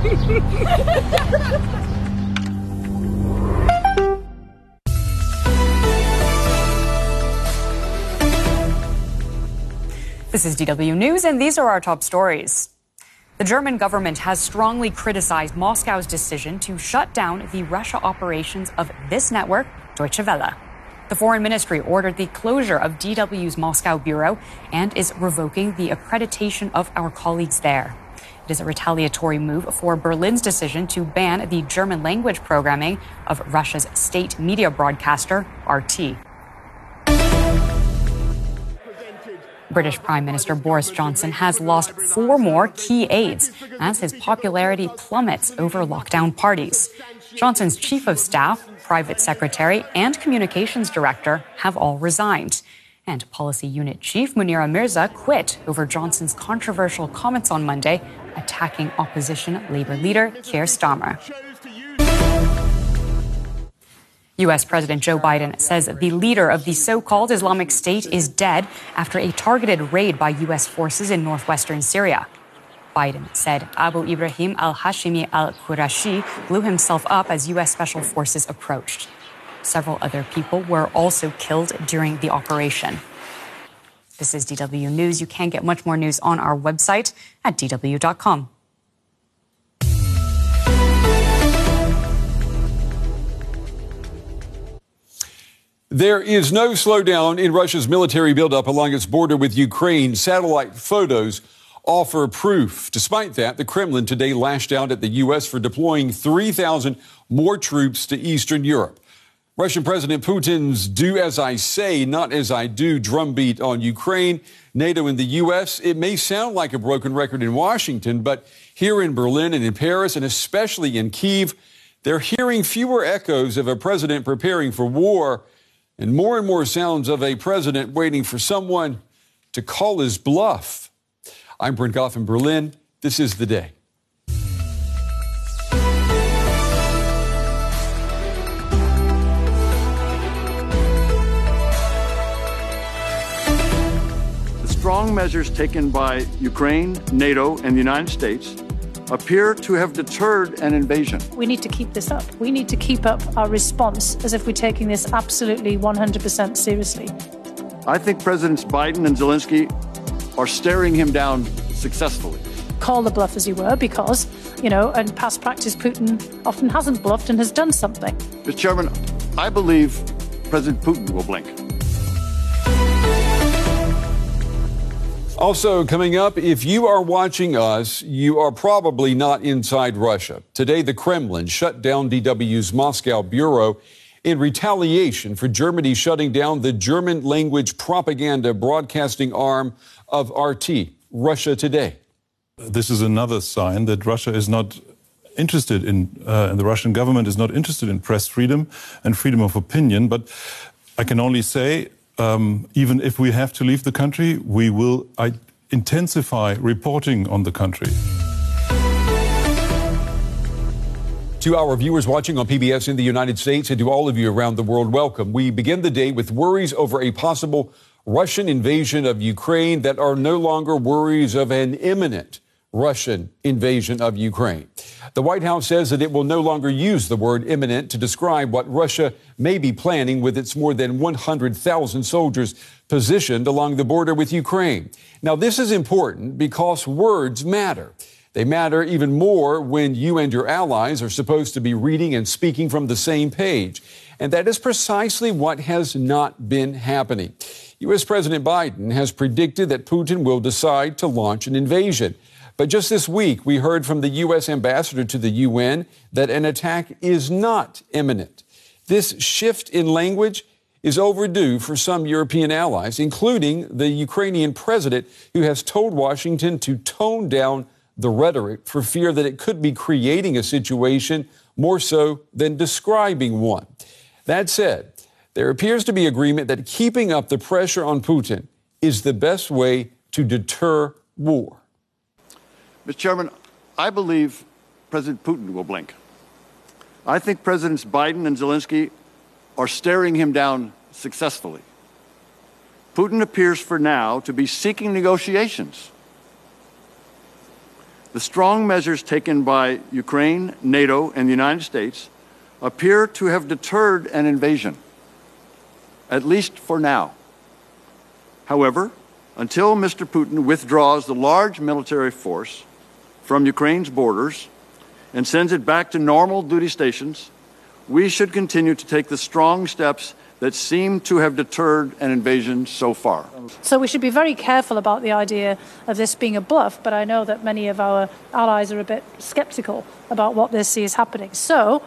This is DW News, and these are our top stories. The German government has strongly criticized Moscow's decision to shut down the Russia operations of this network, Deutsche Welle. The foreign ministry ordered the closure of DW's Moscow bureau and is revoking the accreditation of our colleagues there. It is a retaliatory move for Berlin's decision to ban the German language programming of Russia's state media broadcaster, RT. British Prime Minister Boris Johnson has lost four more key aides as his popularity plummets over lockdown parties. Johnson's chief of staff, private secretary, and communications director have all resigned. And policy unit chief Munira Mirza quit over Johnson's controversial comments on Monday attacking opposition Labour leader Keir Starmer. U.S. President Joe Biden says the leader of the so called Islamic State is dead after a targeted raid by U.S. forces in northwestern Syria. Biden said Abu Ibrahim al Hashimi al Qurashi blew himself up as U.S. Special Forces approached. Several other people were also killed during the operation. This is DW News. You can get much more news on our website at dw.com. There is no slowdown in Russia's military buildup along its border with Ukraine. Satellite photos offer proof. Despite that, the Kremlin today lashed out at the U.S. for deploying 3,000 more troops to Eastern Europe. Russian President Putin's do as I say, not as I do drumbeat on Ukraine, NATO, and the U.S. It may sound like a broken record in Washington, but here in Berlin and in Paris, and especially in Kiev, they're hearing fewer echoes of a president preparing for war and more and more sounds of a president waiting for someone to call his bluff. I'm Brent Goff in Berlin. This is the day. Strong measures taken by Ukraine, NATO, and the United States appear to have deterred an invasion. We need to keep this up. We need to keep up our response as if we're taking this absolutely 100% seriously. I think Presidents Biden and Zelensky are staring him down successfully. Call the bluff as you were, because, you know, in past practice, Putin often hasn't bluffed and has done something. Mr. Chairman, I believe President Putin will blink. Also, coming up, if you are watching us, you are probably not inside Russia. Today, the Kremlin shut down DW's Moscow bureau in retaliation for Germany shutting down the German language propaganda broadcasting arm of RT, Russia Today. This is another sign that Russia is not interested in, uh, and the Russian government is not interested in press freedom and freedom of opinion. But I can only say um, even if we have to leave the country, we will I, intensify reporting on the country. To our viewers watching on PBS in the United States and to all of you around the world, welcome. We begin the day with worries over a possible Russian invasion of Ukraine that are no longer worries of an imminent Russian invasion of Ukraine. The White House says that it will no longer use the word imminent to describe what Russia may be planning with its more than 100,000 soldiers positioned along the border with Ukraine. Now, this is important because words matter. They matter even more when you and your allies are supposed to be reading and speaking from the same page. And that is precisely what has not been happening. U.S. President Biden has predicted that Putin will decide to launch an invasion. But just this week, we heard from the U.S. ambassador to the UN that an attack is not imminent. This shift in language is overdue for some European allies, including the Ukrainian president, who has told Washington to tone down the rhetoric for fear that it could be creating a situation more so than describing one. That said, there appears to be agreement that keeping up the pressure on Putin is the best way to deter war. Mr. Chairman, I believe President Putin will blink. I think Presidents Biden and Zelensky are staring him down successfully. Putin appears for now to be seeking negotiations. The strong measures taken by Ukraine, NATO, and the United States appear to have deterred an invasion, at least for now. However, until Mr. Putin withdraws the large military force from Ukraine's borders and sends it back to normal duty stations, we should continue to take the strong steps that seem to have deterred an invasion so far. So we should be very careful about the idea of this being a bluff, but I know that many of our allies are a bit skeptical about what they see is happening. So,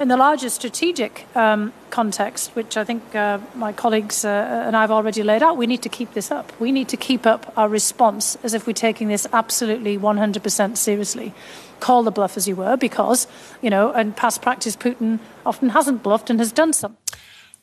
in the larger strategic um, context, which I think uh, my colleagues uh, and I have already laid out, we need to keep this up. We need to keep up our response as if we're taking this absolutely 100% seriously. Call the bluff, as you were, because, you know, in past practice, Putin often hasn't bluffed and has done something.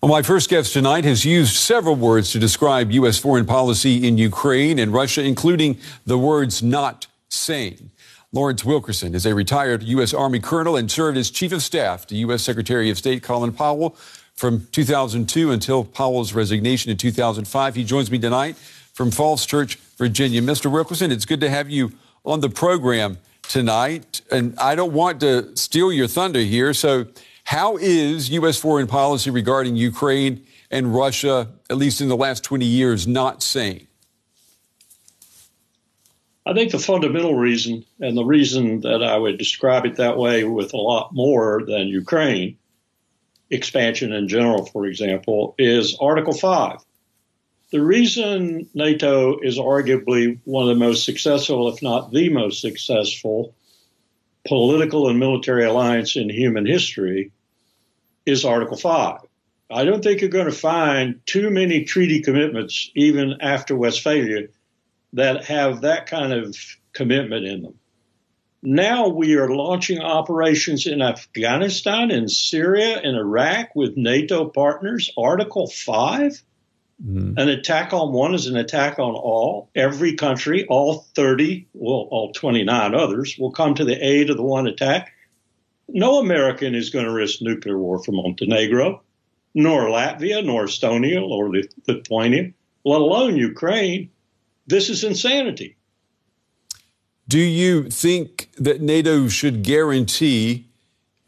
Well, my first guest tonight has used several words to describe U.S. foreign policy in Ukraine and Russia, including the words not sane. Lawrence Wilkerson is a retired U.S. Army colonel and served as chief of staff to U.S. Secretary of State Colin Powell from 2002 until Powell's resignation in 2005. He joins me tonight from Falls Church, Virginia. Mr. Wilkerson, it's good to have you on the program tonight. And I don't want to steal your thunder here, so how is U.S. foreign policy regarding Ukraine and Russia, at least in the last 20 years, not sane? I think the fundamental reason, and the reason that I would describe it that way with a lot more than Ukraine expansion in general, for example, is Article 5. The reason NATO is arguably one of the most successful, if not the most successful, political and military alliance in human history is Article 5. I don't think you're going to find too many treaty commitments, even after Westphalia, that have that kind of commitment in them. Now we are launching operations in Afghanistan, in Syria, in Iraq with NATO partners. Article 5? Mm. An attack on one is an attack on all. Every country, all 30, well, all 29 others, will come to the aid of the one attack. No American is going to risk nuclear war for Montenegro, nor Latvia, nor Estonia, or Lithuania, let alone Ukraine. This is insanity. Do you think that NATO should guarantee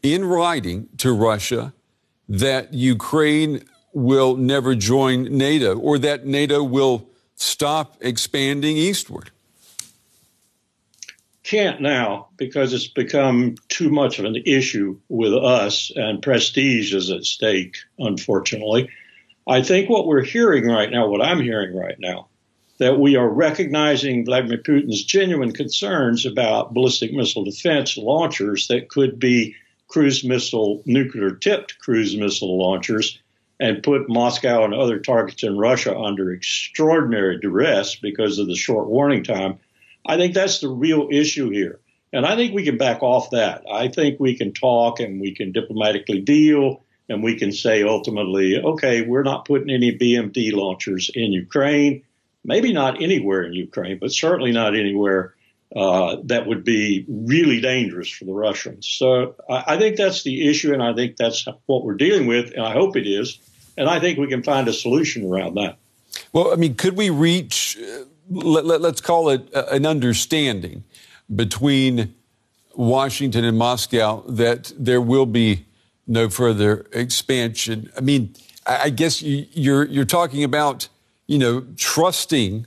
in writing to Russia that Ukraine will never join NATO or that NATO will stop expanding eastward? Can't now because it's become too much of an issue with us and prestige is at stake, unfortunately. I think what we're hearing right now, what I'm hearing right now, that we are recognizing Vladimir Putin's genuine concerns about ballistic missile defense launchers that could be cruise missile, nuclear tipped cruise missile launchers and put Moscow and other targets in Russia under extraordinary duress because of the short warning time. I think that's the real issue here. And I think we can back off that. I think we can talk and we can diplomatically deal and we can say ultimately, okay, we're not putting any BMD launchers in Ukraine. Maybe not anywhere in Ukraine, but certainly not anywhere uh, that would be really dangerous for the Russians. So I, I, think that's the issue, and I think that's what we're dealing with, and I hope it is. And I think we can find a solution around that. Well, I mean, could we reach, uh, let, us let, call it uh, an understanding between Washington and Moscow that there will be no further expansion? I mean, I, I guess you, you're, you're talking about, you know, trusting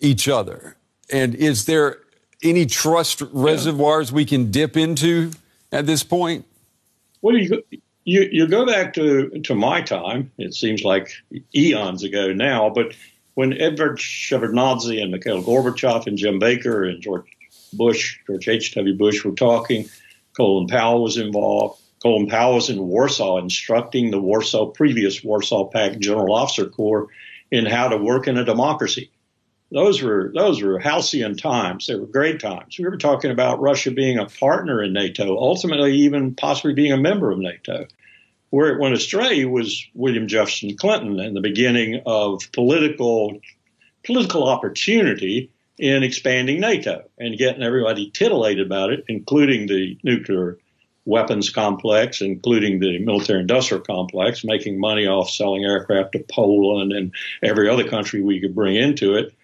each other and is there any trust reservoirs we can dip into at this point? Well, you go, you, you go back to, to my time. It seems like eons ago now, but when Edward Shevardnadze and Mikhail Gorbachev and Jim Baker and George Bush, George H.W. Bush were talking, Colin Powell was involved. Colin Powell was in Warsaw instructing the Warsaw, previous Warsaw Pact General Officer Corps in how to work in a democracy those were those were halcyon times. They were great times. We were talking about Russia being a partner in NATO, ultimately even possibly being a member of NATO. Where it went astray was William Jefferson Clinton and the beginning of political political opportunity in expanding NATO and getting everybody titillated about it, including the nuclear weapons complex, including the military industrial complex, making money off selling aircraft to Poland and every other country we could bring into it.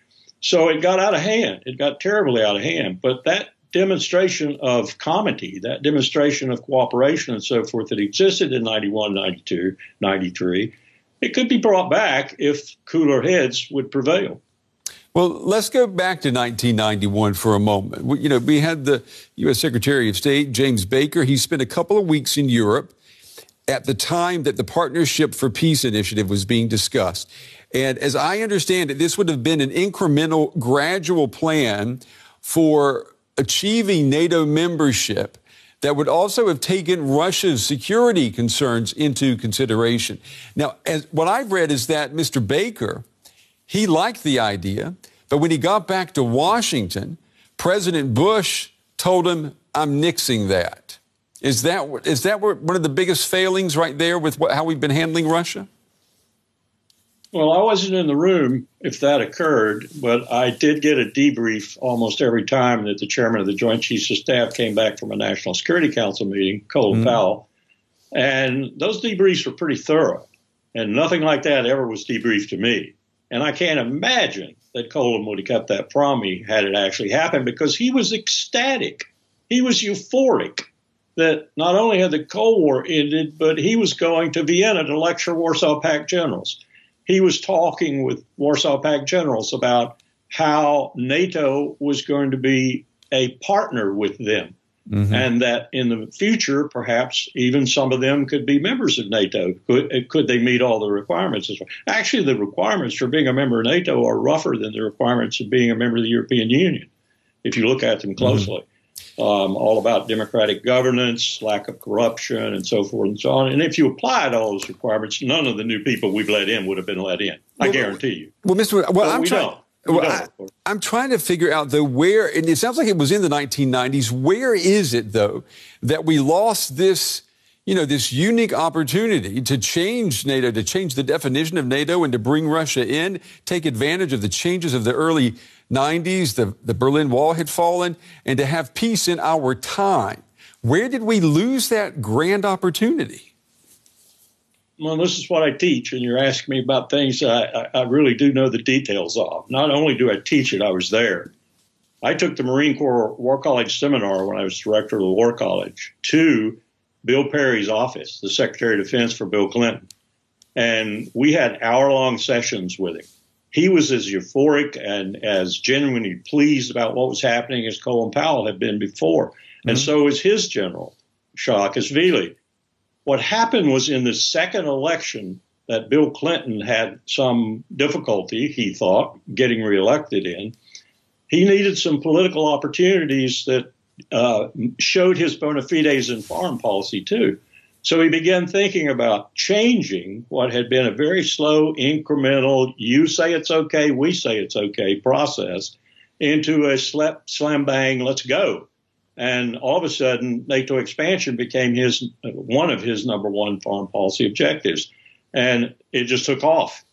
So it got out of hand. It got terribly out of hand. But that demonstration of comity, that demonstration of cooperation and so forth that existed in 91, 92, 93, it could be brought back if cooler heads would prevail. Well, let's go back to 1991 for a moment. You know, we had the U.S. Secretary of State, James Baker. He spent a couple of weeks in Europe at the time that the Partnership for Peace initiative was being discussed. And as I understand it, this would have been an incremental, gradual plan for achieving NATO membership that would also have taken Russia's security concerns into consideration. Now, as, what I've read is that Mr. Baker, he liked the idea, but when he got back to Washington, President Bush told him, I'm nixing that. Is that, is that one of the biggest failings right there with what, how we've been handling Russia? Well, I wasn't in the room if that occurred, but I did get a debrief almost every time that the chairman of the Joint Chiefs of Staff came back from a National Security Council meeting, Colin mm-hmm. Powell. And those debriefs were pretty thorough. And nothing like that ever was debriefed to me. And I can't imagine that Colin would have kept that from me had it actually happened because he was ecstatic. He was euphoric that not only had the Cold War ended, but he was going to Vienna to lecture Warsaw Pact generals he was talking with Warsaw Pact generals about how NATO was going to be a partner with them. Mm-hmm. And that in the future, perhaps even some of them could be members of NATO. Could, could they meet all the requirements? Actually, the requirements for being a member of NATO are rougher than the requirements of being a member of the European Union, if you look at them closely. Mm-hmm um, all about democratic governance, lack of corruption, and so forth and so on. And if you applied all those requirements, none of the new people we've let in would have been let in. I well, guarantee you. Well, Mr. Well, but I'm we trying. Well, I, am trying to figure out though where, and it sounds like it was in the 1990s. Where is it though that we lost this, you know, this unique opportunity to change NATO, to change the definition of NATO, and to bring Russia in, take advantage of the changes of the early 90s, the, the Berlin Wall had fallen, and to have peace in our time. Where did we lose that grand opportunity? Well, this is what I teach, and you're asking me about things I, I really do know the details of. Not only do I teach it, I was there. I took the Marine Corps War College seminar when I was director of the War College to Bill Perry's office, the Secretary of Defense for Bill Clinton. And we had hour long sessions with him he was as euphoric and as genuinely pleased about what was happening as Colin Powell had been before. Mm-hmm. And so was his general, Shock Shalikashvili. What happened was in the second election that Bill Clinton had some difficulty, he thought, getting reelected in, he needed some political opportunities that uh, showed his bona fides in foreign policy too. So he began thinking about changing what had been a very slow, incremental, you say it's okay, we say it's okay process into a slap, slam bang, let's go. And all of a sudden, NATO expansion became his one of his number one foreign policy objectives, and it just took off.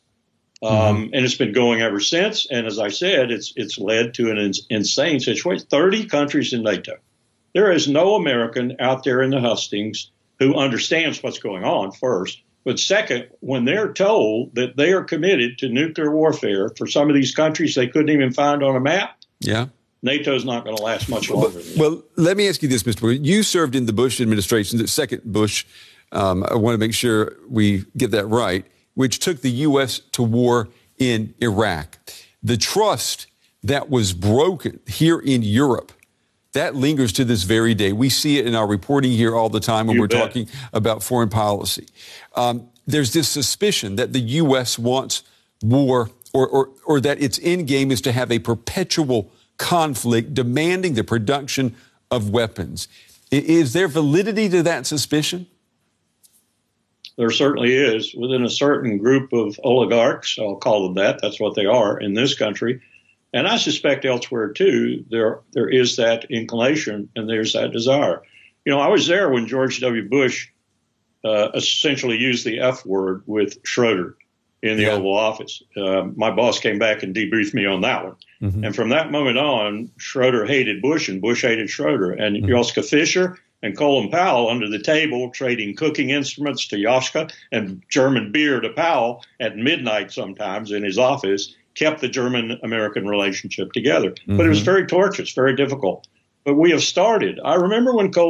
Mm-hmm. Um, and it's been going ever since. And as I said, it's it's led to an ins- insane situation. Thirty countries in NATO. There is no American out there in the hustings who understands what's going on first. But second, when they're told that they are committed to nuclear warfare for some of these countries they couldn't even find on a map, yeah, NATO's not going to last much longer. Well, well, let me ask you this, Mr. Bush. You served in the Bush administration, the second Bush. Um, I want to make sure we get that right, which took the U.S. to war in Iraq. The trust that was broken here in Europe that lingers to this very day. We see it in our reporting here all the time when you we're bet. talking about foreign policy. Um, there's this suspicion that the U.S. wants war or, or, or that its end game is to have a perpetual conflict demanding the production of weapons. Is there validity to that suspicion? There certainly is. Within a certain group of oligarchs, I'll call them that, that's what they are in this country, and I suspect elsewhere too, there there is that inclination and there's that desire. You know, I was there when George W. Bush uh, essentially used the F word with Schroeder in the yeah. Oval Office. Uh, my boss came back and debriefed me on that one. Mm-hmm. And from that moment on, Schroeder hated Bush and Bush hated Schroeder. And mm-hmm. Joschka Fischer and Colin Powell under the table trading cooking instruments to Joschka and German beer to Powell at midnight sometimes in his office kept the German American relationship together. Mm-hmm. But it was mm-hmm. very tortuous, very difficult. but we have started. I remember when Cold